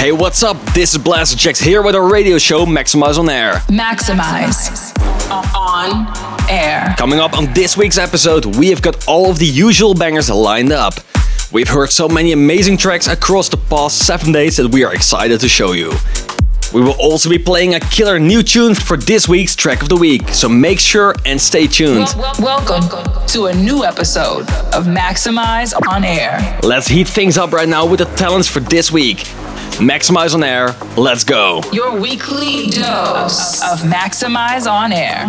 Hey, what's up? This is Blasterjaxx here with our radio show Maxximize on Air. Maxximize on air. Coming up on this week's episode, we have got all of the usual bangers lined up. We've heard so many amazing tracks across the past seven days that we are excited to show you. We will also be playing a killer new tune for this week's track of the week, so make sure and stay tuned. Wel- welcome to a new episode of Maxximize on air. Let's heat things up right now with the talents for this week. Maxximize on Air, let's go. Your weekly dose of Maxximize on air.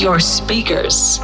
Your speakers.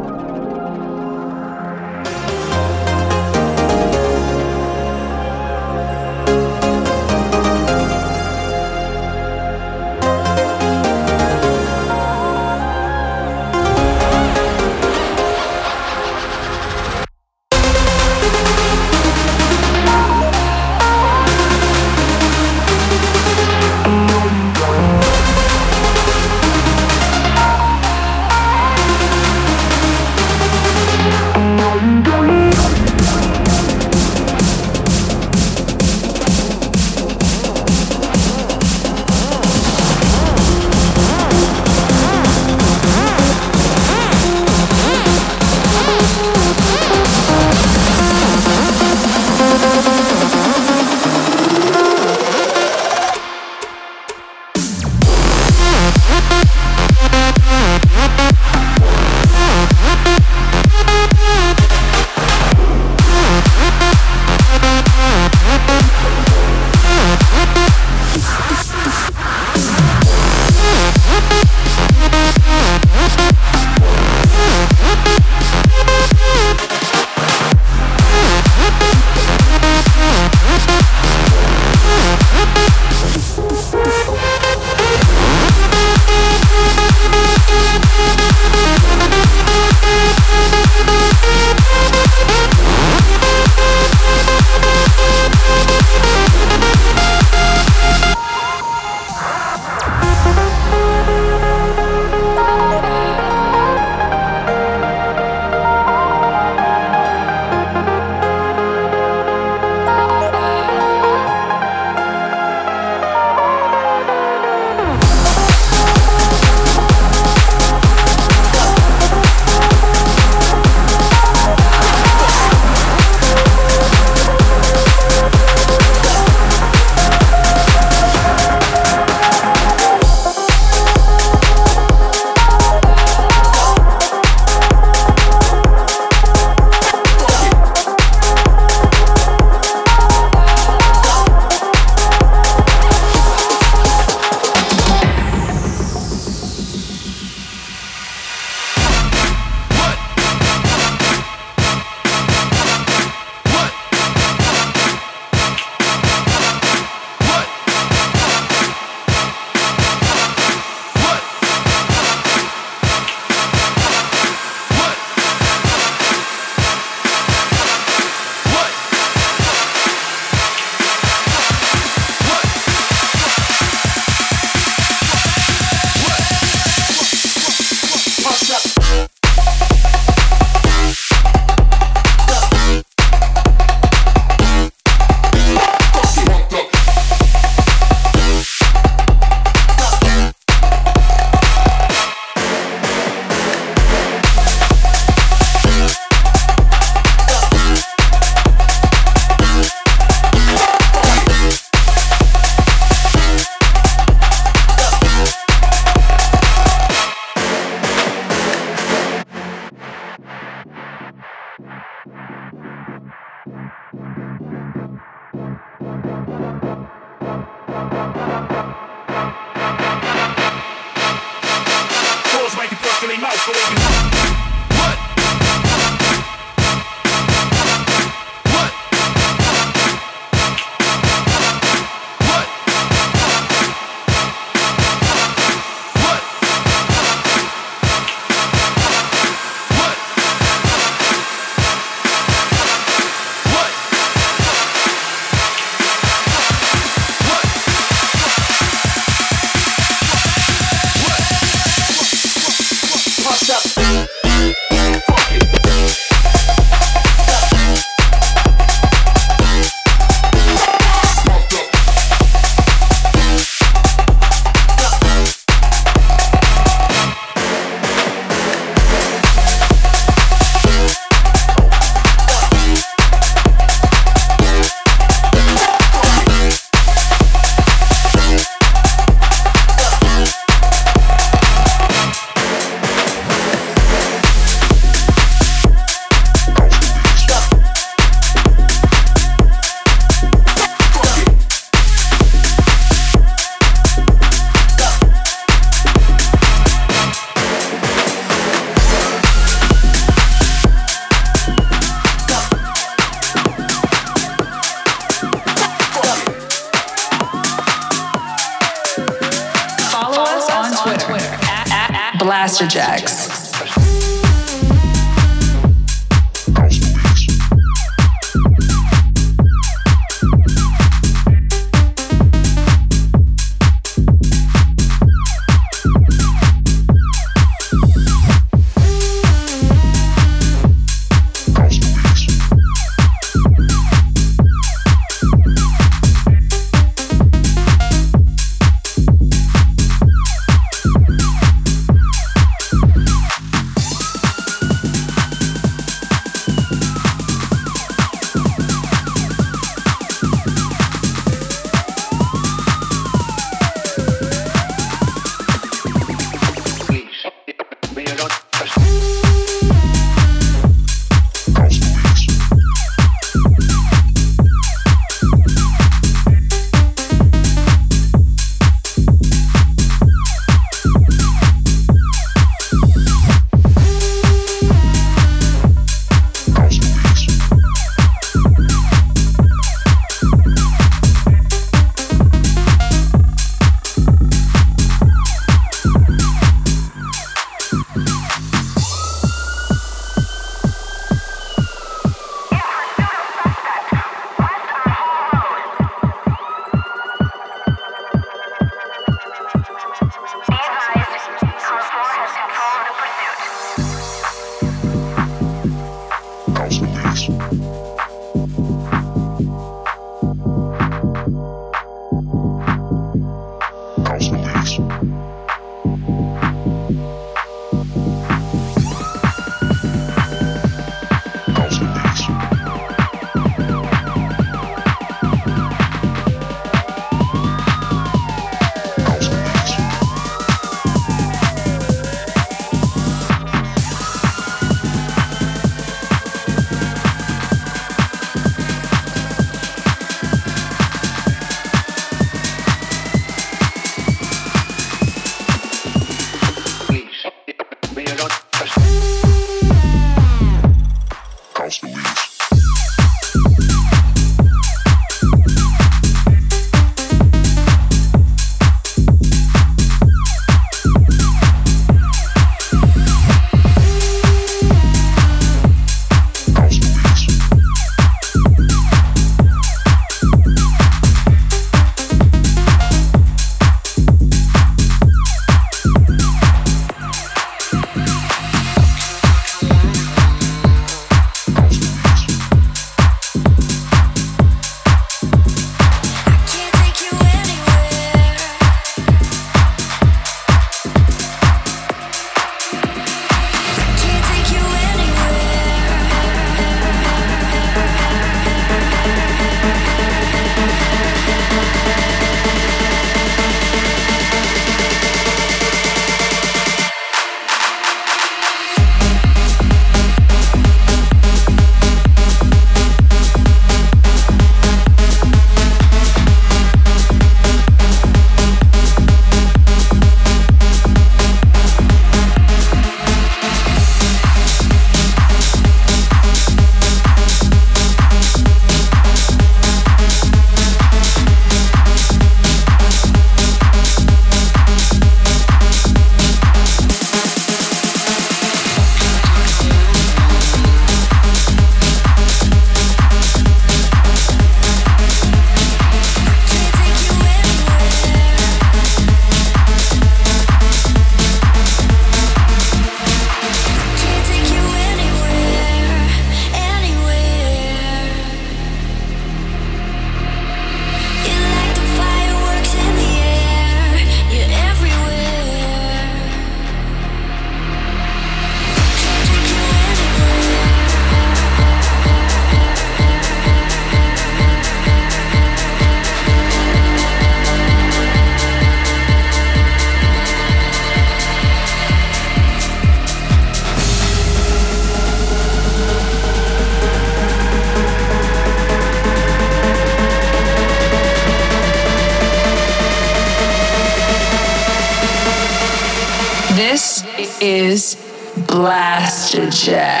Yeah.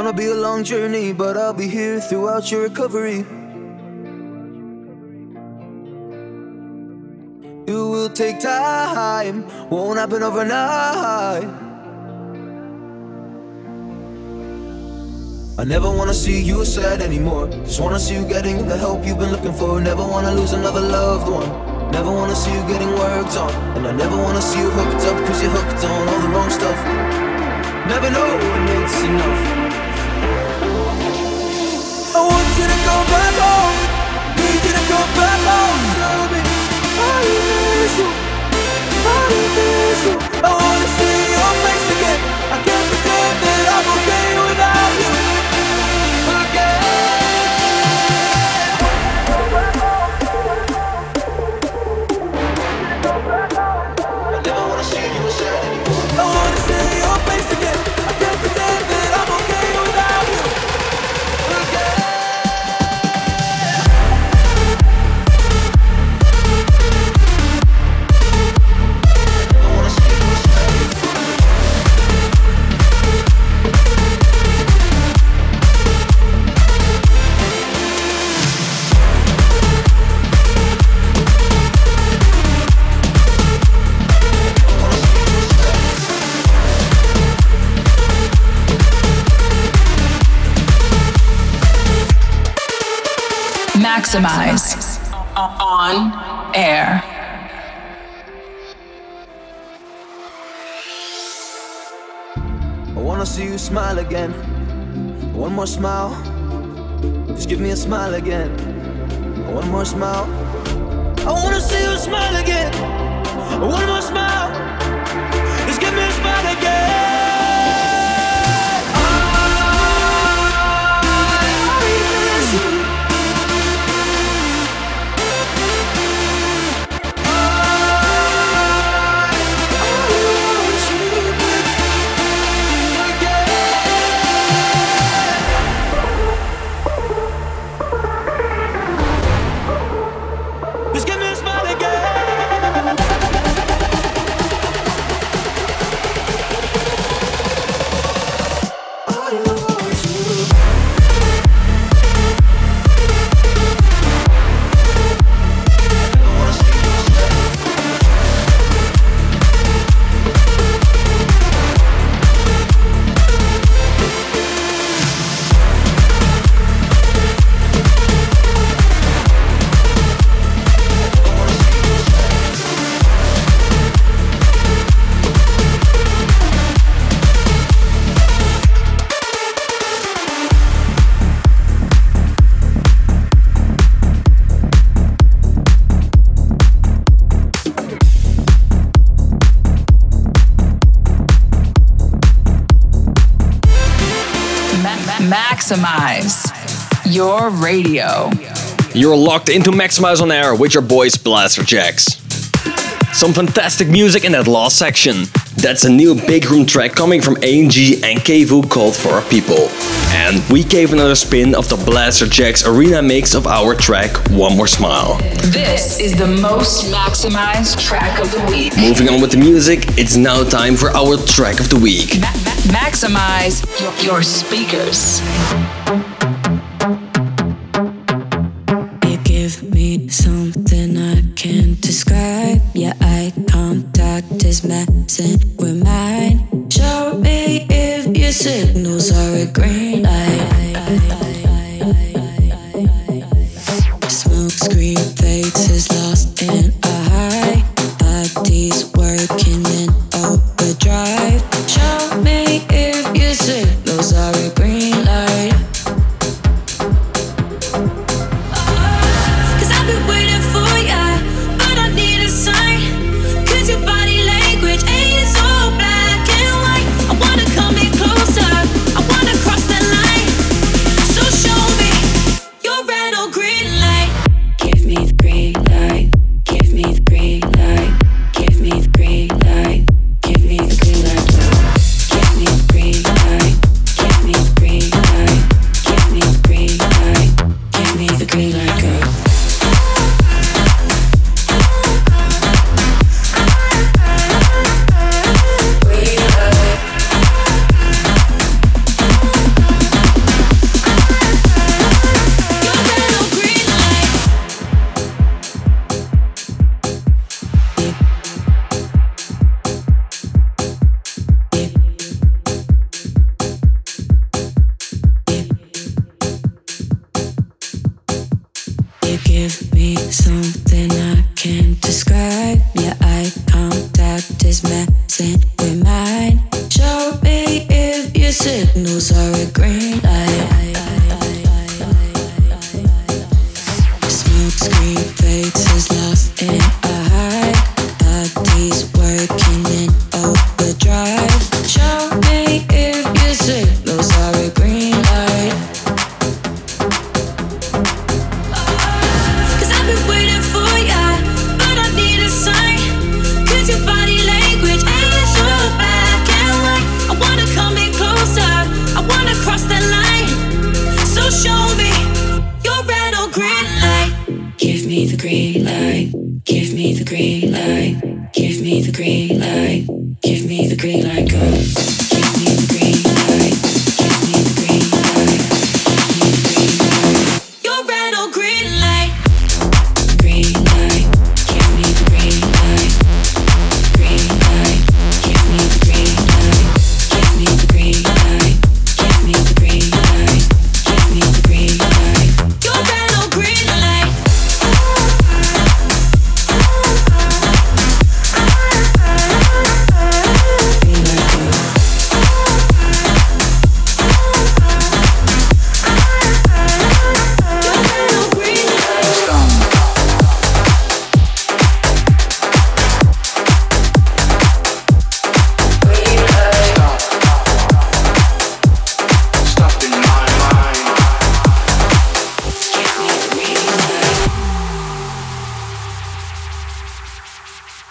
Gonna be a long journey, but I'll be here throughout your recovery. It will take time, won't happen overnight. I never wanna see you sad anymore. Just wanna see you getting the help you've been looking for. Never wanna lose another loved one. Never wanna see you getting worked on. And I never wanna see you hooked up, cause you're hooked on all the wrong stuff. Never know when it's enough. To go back home. Go back home. Tell me, I miss you. I miss you. I wanna see your face again. I can't pretend that I'm okay Maxximize on air. I wanna see you smile again. One more smile. Just give me a smile again. One more smile. I wanna see you smile again. One more smile. Maximize your radio. You're locked into Maxximize on Air with your boys Blasterjaxx. Some fantastic music in that last section. That's a new big room track coming from ANG and Kevu called For Our People. And we gave another spin of the Blasterjaxx arena mix of our track One More Smile. This is the most maximized track of the week. Moving on with the music, it's now time for our track of the week. Ma- ma- maximize your, your speakers. Describe. Your eye contact is messing with mine. Show me if your signals are a green give me something.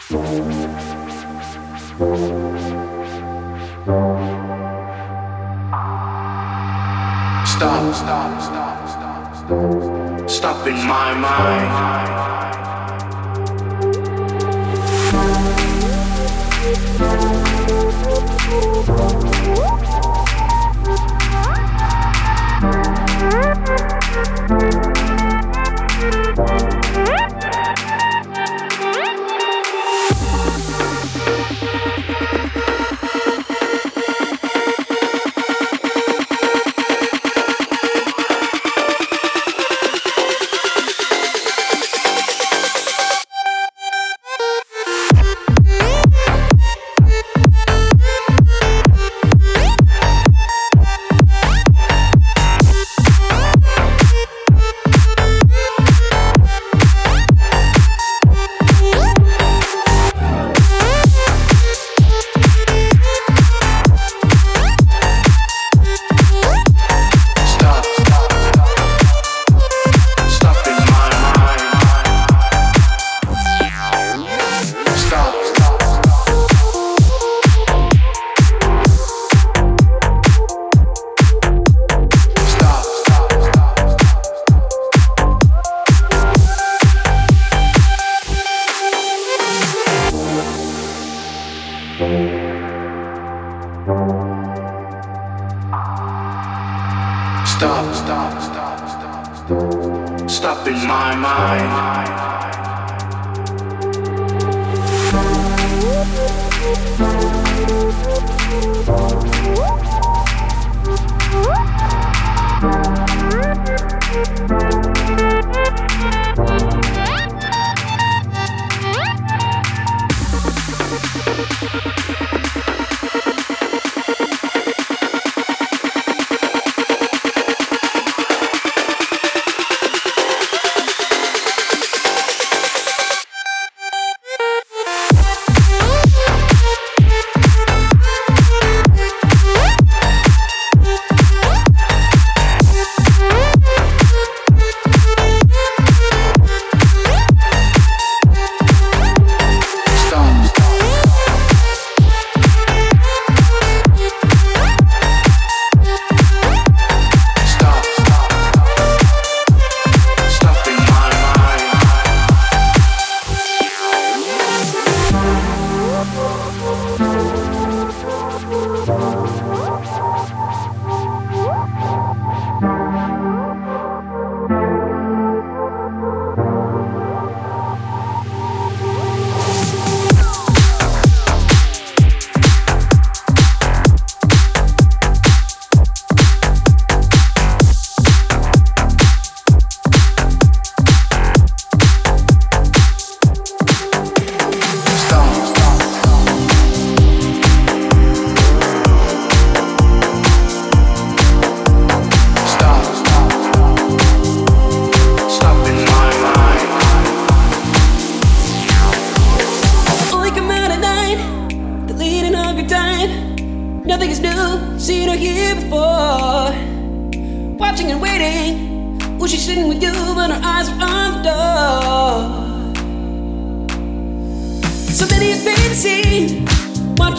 Stop, stop, stop, stop, stop. Stop in my mind.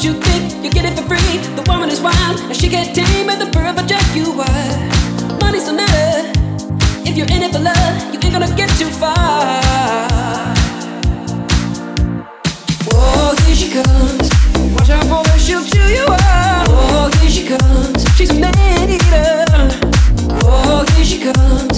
You think you get it for free? The woman is wild and she can't tame by the perfect jack you are. Money's no matter if you're in it for love. You ain't gonna get too far. Oh, here she comes. Watch out for her, she'll chew you up. Oh, here she comes. She's a man eater. Oh, here she comes.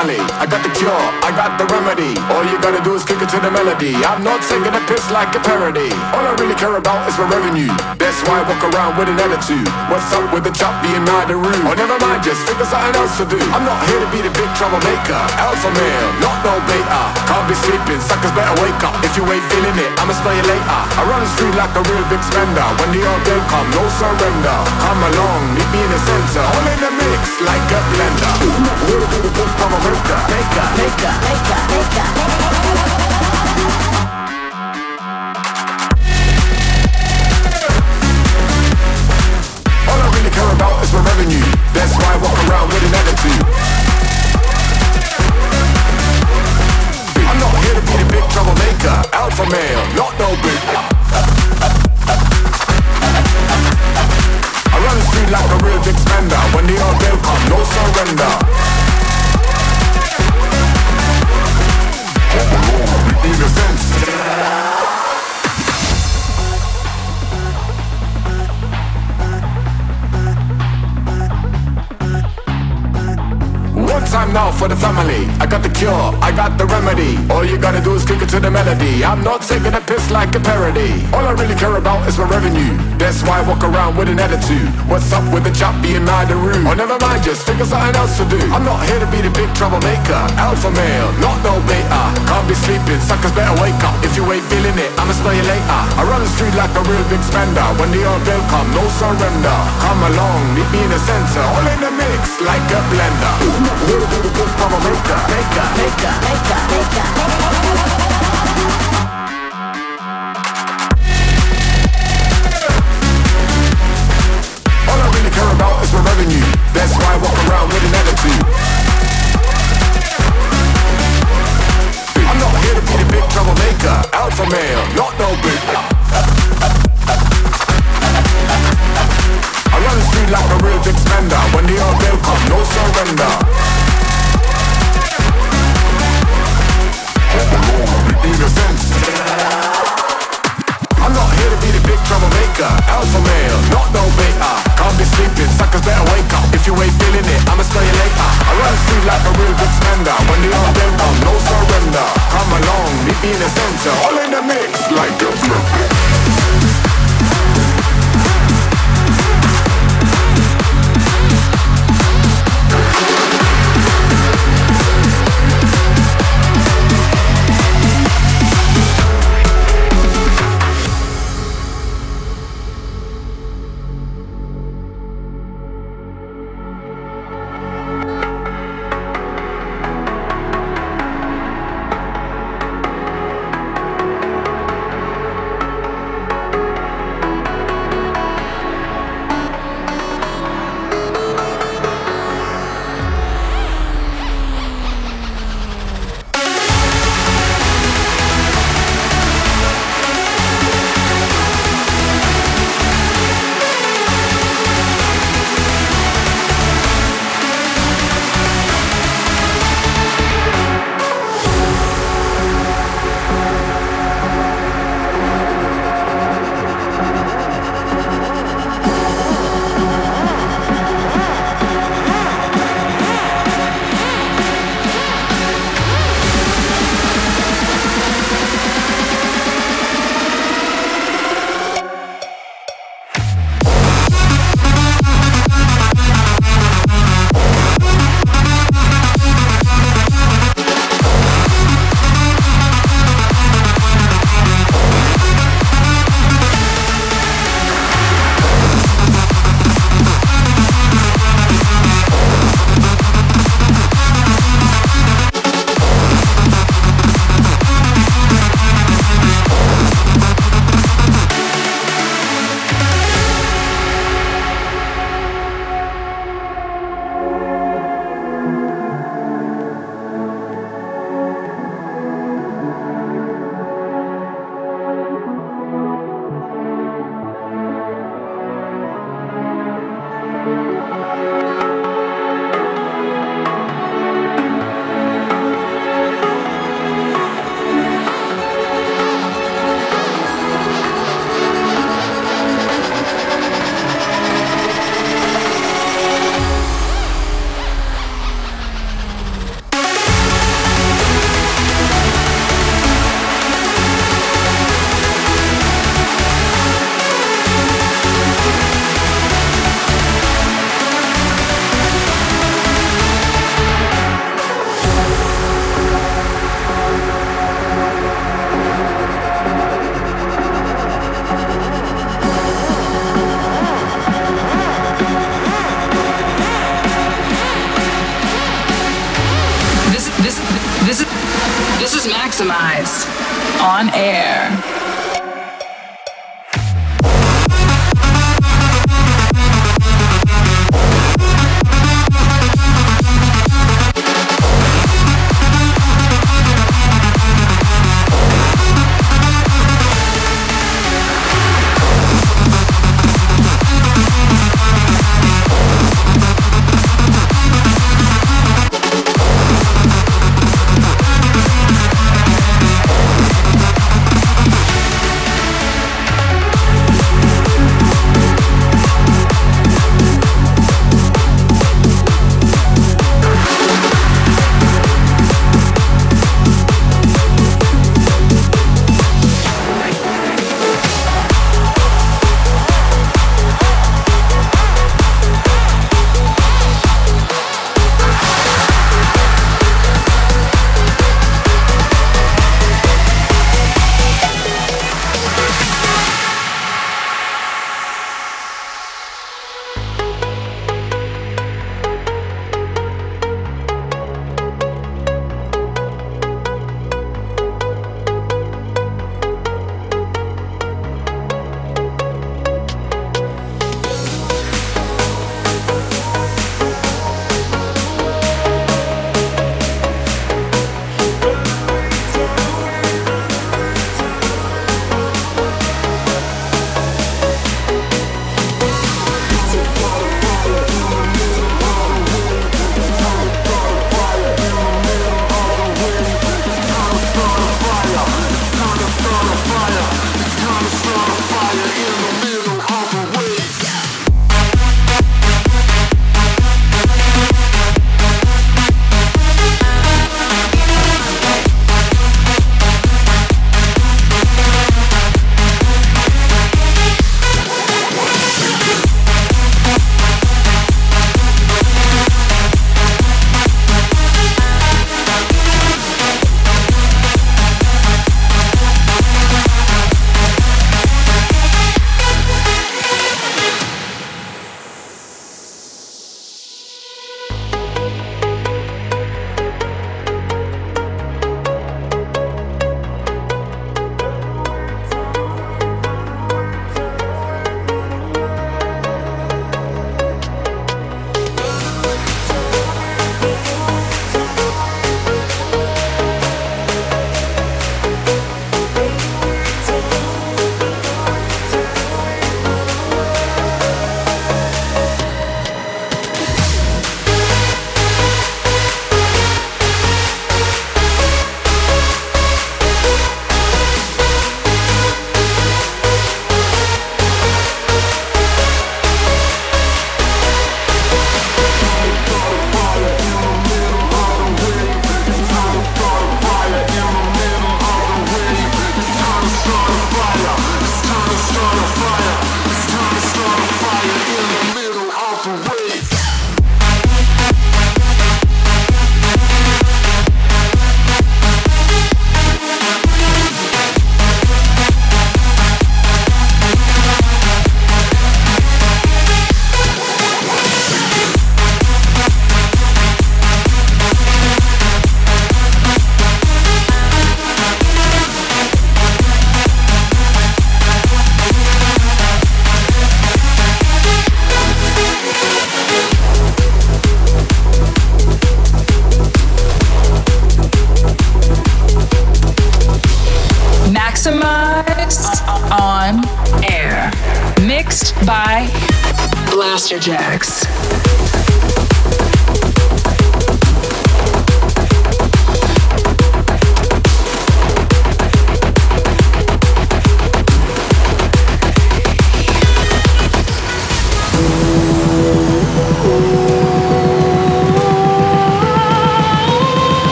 Family. I got the cure, I got the remedy. All gotta do is kick it to the melody. I'm not taking a piss like a parody. All I really care about is my revenue. That's why I walk around with an attitude. What's up with the chop being mad and rude? Oh, never mind, just figure something else to do. I'm not here to be the big troublemaker. Alpha male, not no beta. Can't be sleeping, suckers better wake up. If you ain't feeling it, I'ma spell you later. I run the street like a real big spender. When the old day come, no surrender. Come along, meet me in the center. All in the mix like a blender. Here be the big troublemaker. Maker, maker, maker, maker. All I really care about is my revenue. That's why I walk around with an attitude. I'm not here to be the big troublemaker. Alpha male, not no big. I run the street like a real big spender. When the come, no surrender. Time now for the family. I got the cure, I got the remedy. All you gotta do is kick it to the melody. I'm not taking a piss like a parody. All I really care about is my revenue. That's why I walk around with an attitude. What's up with the chop being mad and rude? Oh, never mind, just figure something else to do. I'm not here to be the big troublemaker. Alpha male, not no beta. Spell. I run the street like a real big spender. When the old bill come, no surrender. Come along, me in the center. All in the mix like a blender. To be the big troublemaker. Maker, maker, maker, maker. Care about is my revenue. That's why I walk around with an attitude. I'm not here to be the big troublemaker. Alpha male, not no big. I run the street like a real big spender. When the old bill come, no surrender. In a sense. I'm not here to be the big troublemaker. Alpha male, not. Suckers better wake up. If you ain't feeling it, I'ma spell you later. I run street like a real good spender. When the old them come, no surrender. Come along, meet me in the center. All in the mix, like a Maxximize on air.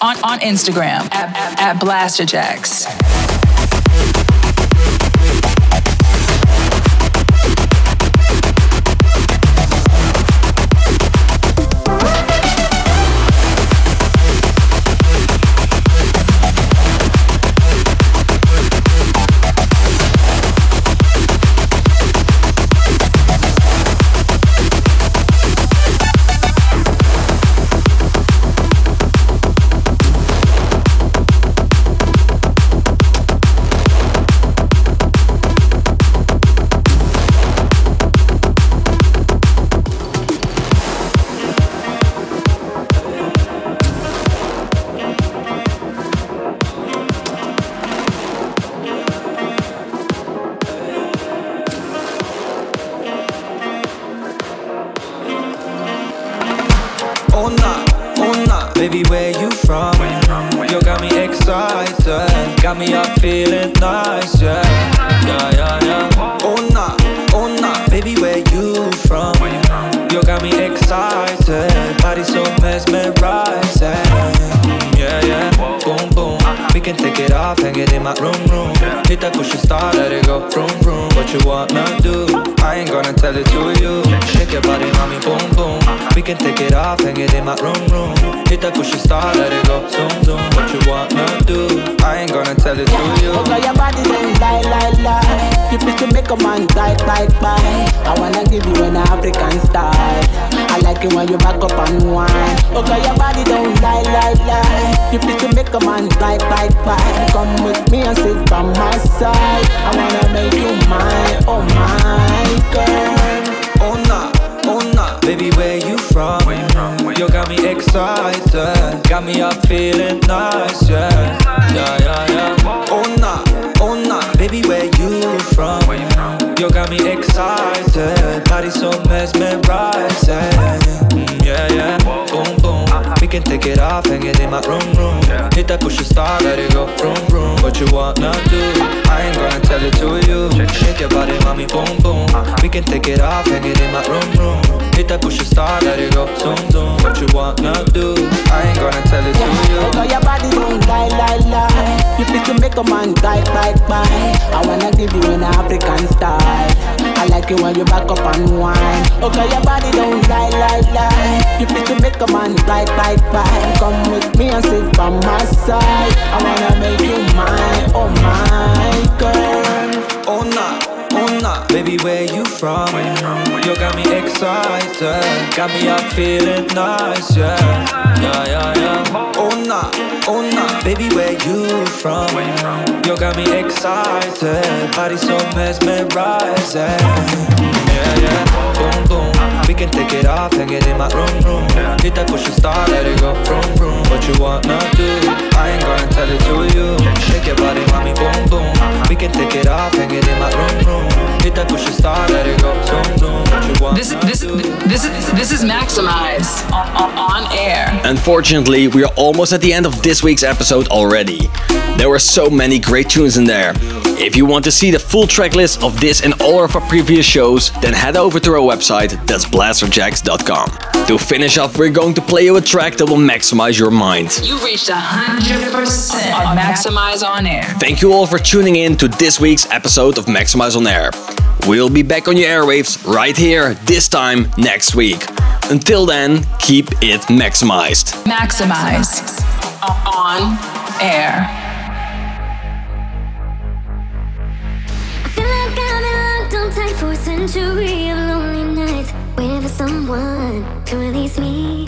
On, on, on Instagram at, at, at sell it to you. Because your body then lie, lie, lie. You fit to make a man bite, bite, bite. I wanna give you an African style. I like it when you back up and whine. Okay, your body don't lie, lie, lie. You fit to make a man bite, bite, bite. Come with me and sit by my side. I wanna make you mine, oh my girl. Oh nah, oh nah. Baby, where you from? Where you from? Where got me excited, got me up feeling nice, yeah, yeah, yeah. yeah. Baby, where you from? Where you, from? you got me excited. Body so mesmerizing. Mm, yeah, yeah. Boom, boom. We can take it off and get in my room, room. Yeah. Hit that push star, let it go, room, room. What you wanna do? I ain't gonna tell it to you. Shake your body, mommy, boom, boom. We can take it off and get in my room, room. Hit that push star, let it go, zoom, zoom. What you wanna do? I ain't gonna tell it yeah. to you. Make your body boom, lie, lie, lie. You fit to make a man die, die, die. I wanna give you an African style. I like it when you back up and whine. Okay, your body don't lie, lie, lie. You fit to make a man tight, tight, bye. Come with me and sit by my side. I wanna make you mine, oh my girl. Oh nah, nah, baby, where you from? You got me excited, got me up feeling nice, yeah, yeah, yeah, yeah. Oh nah, oh nah, baby, where you from? You got me excited, body so mesmerizing, yeah, yeah. Boom, boom, we can take it off, hang it in my room, room. Hit that push and start, let it go, vroom, vroom. What you wanna do? I ain't gonna tell it to you. Shake your body, mommy, boom, boom. We can take it off, hang it in my room, room. Hit that push and start, let it go, zoom, zoom. What you wanna This this do? this is this is Maxximize on, on, on air. Unfortunately, we are almost at the end of this week's episode already. There were so many great tunes in there. If you want to see the full track list of this and all of our previous shows, then head over to our website, that's blasterjaxx.com. To finish off, we're going to play you a track that will maximize your mind. You reached hundred percent on Maxximize on air. Thank you all for tuning in to this week's episode of Maxximize on Air. We'll be back on your airwaves right here, this time next week. Until then, keep it maximized. Maxximize on air. Century of lonely nights, waiting for someone to release me.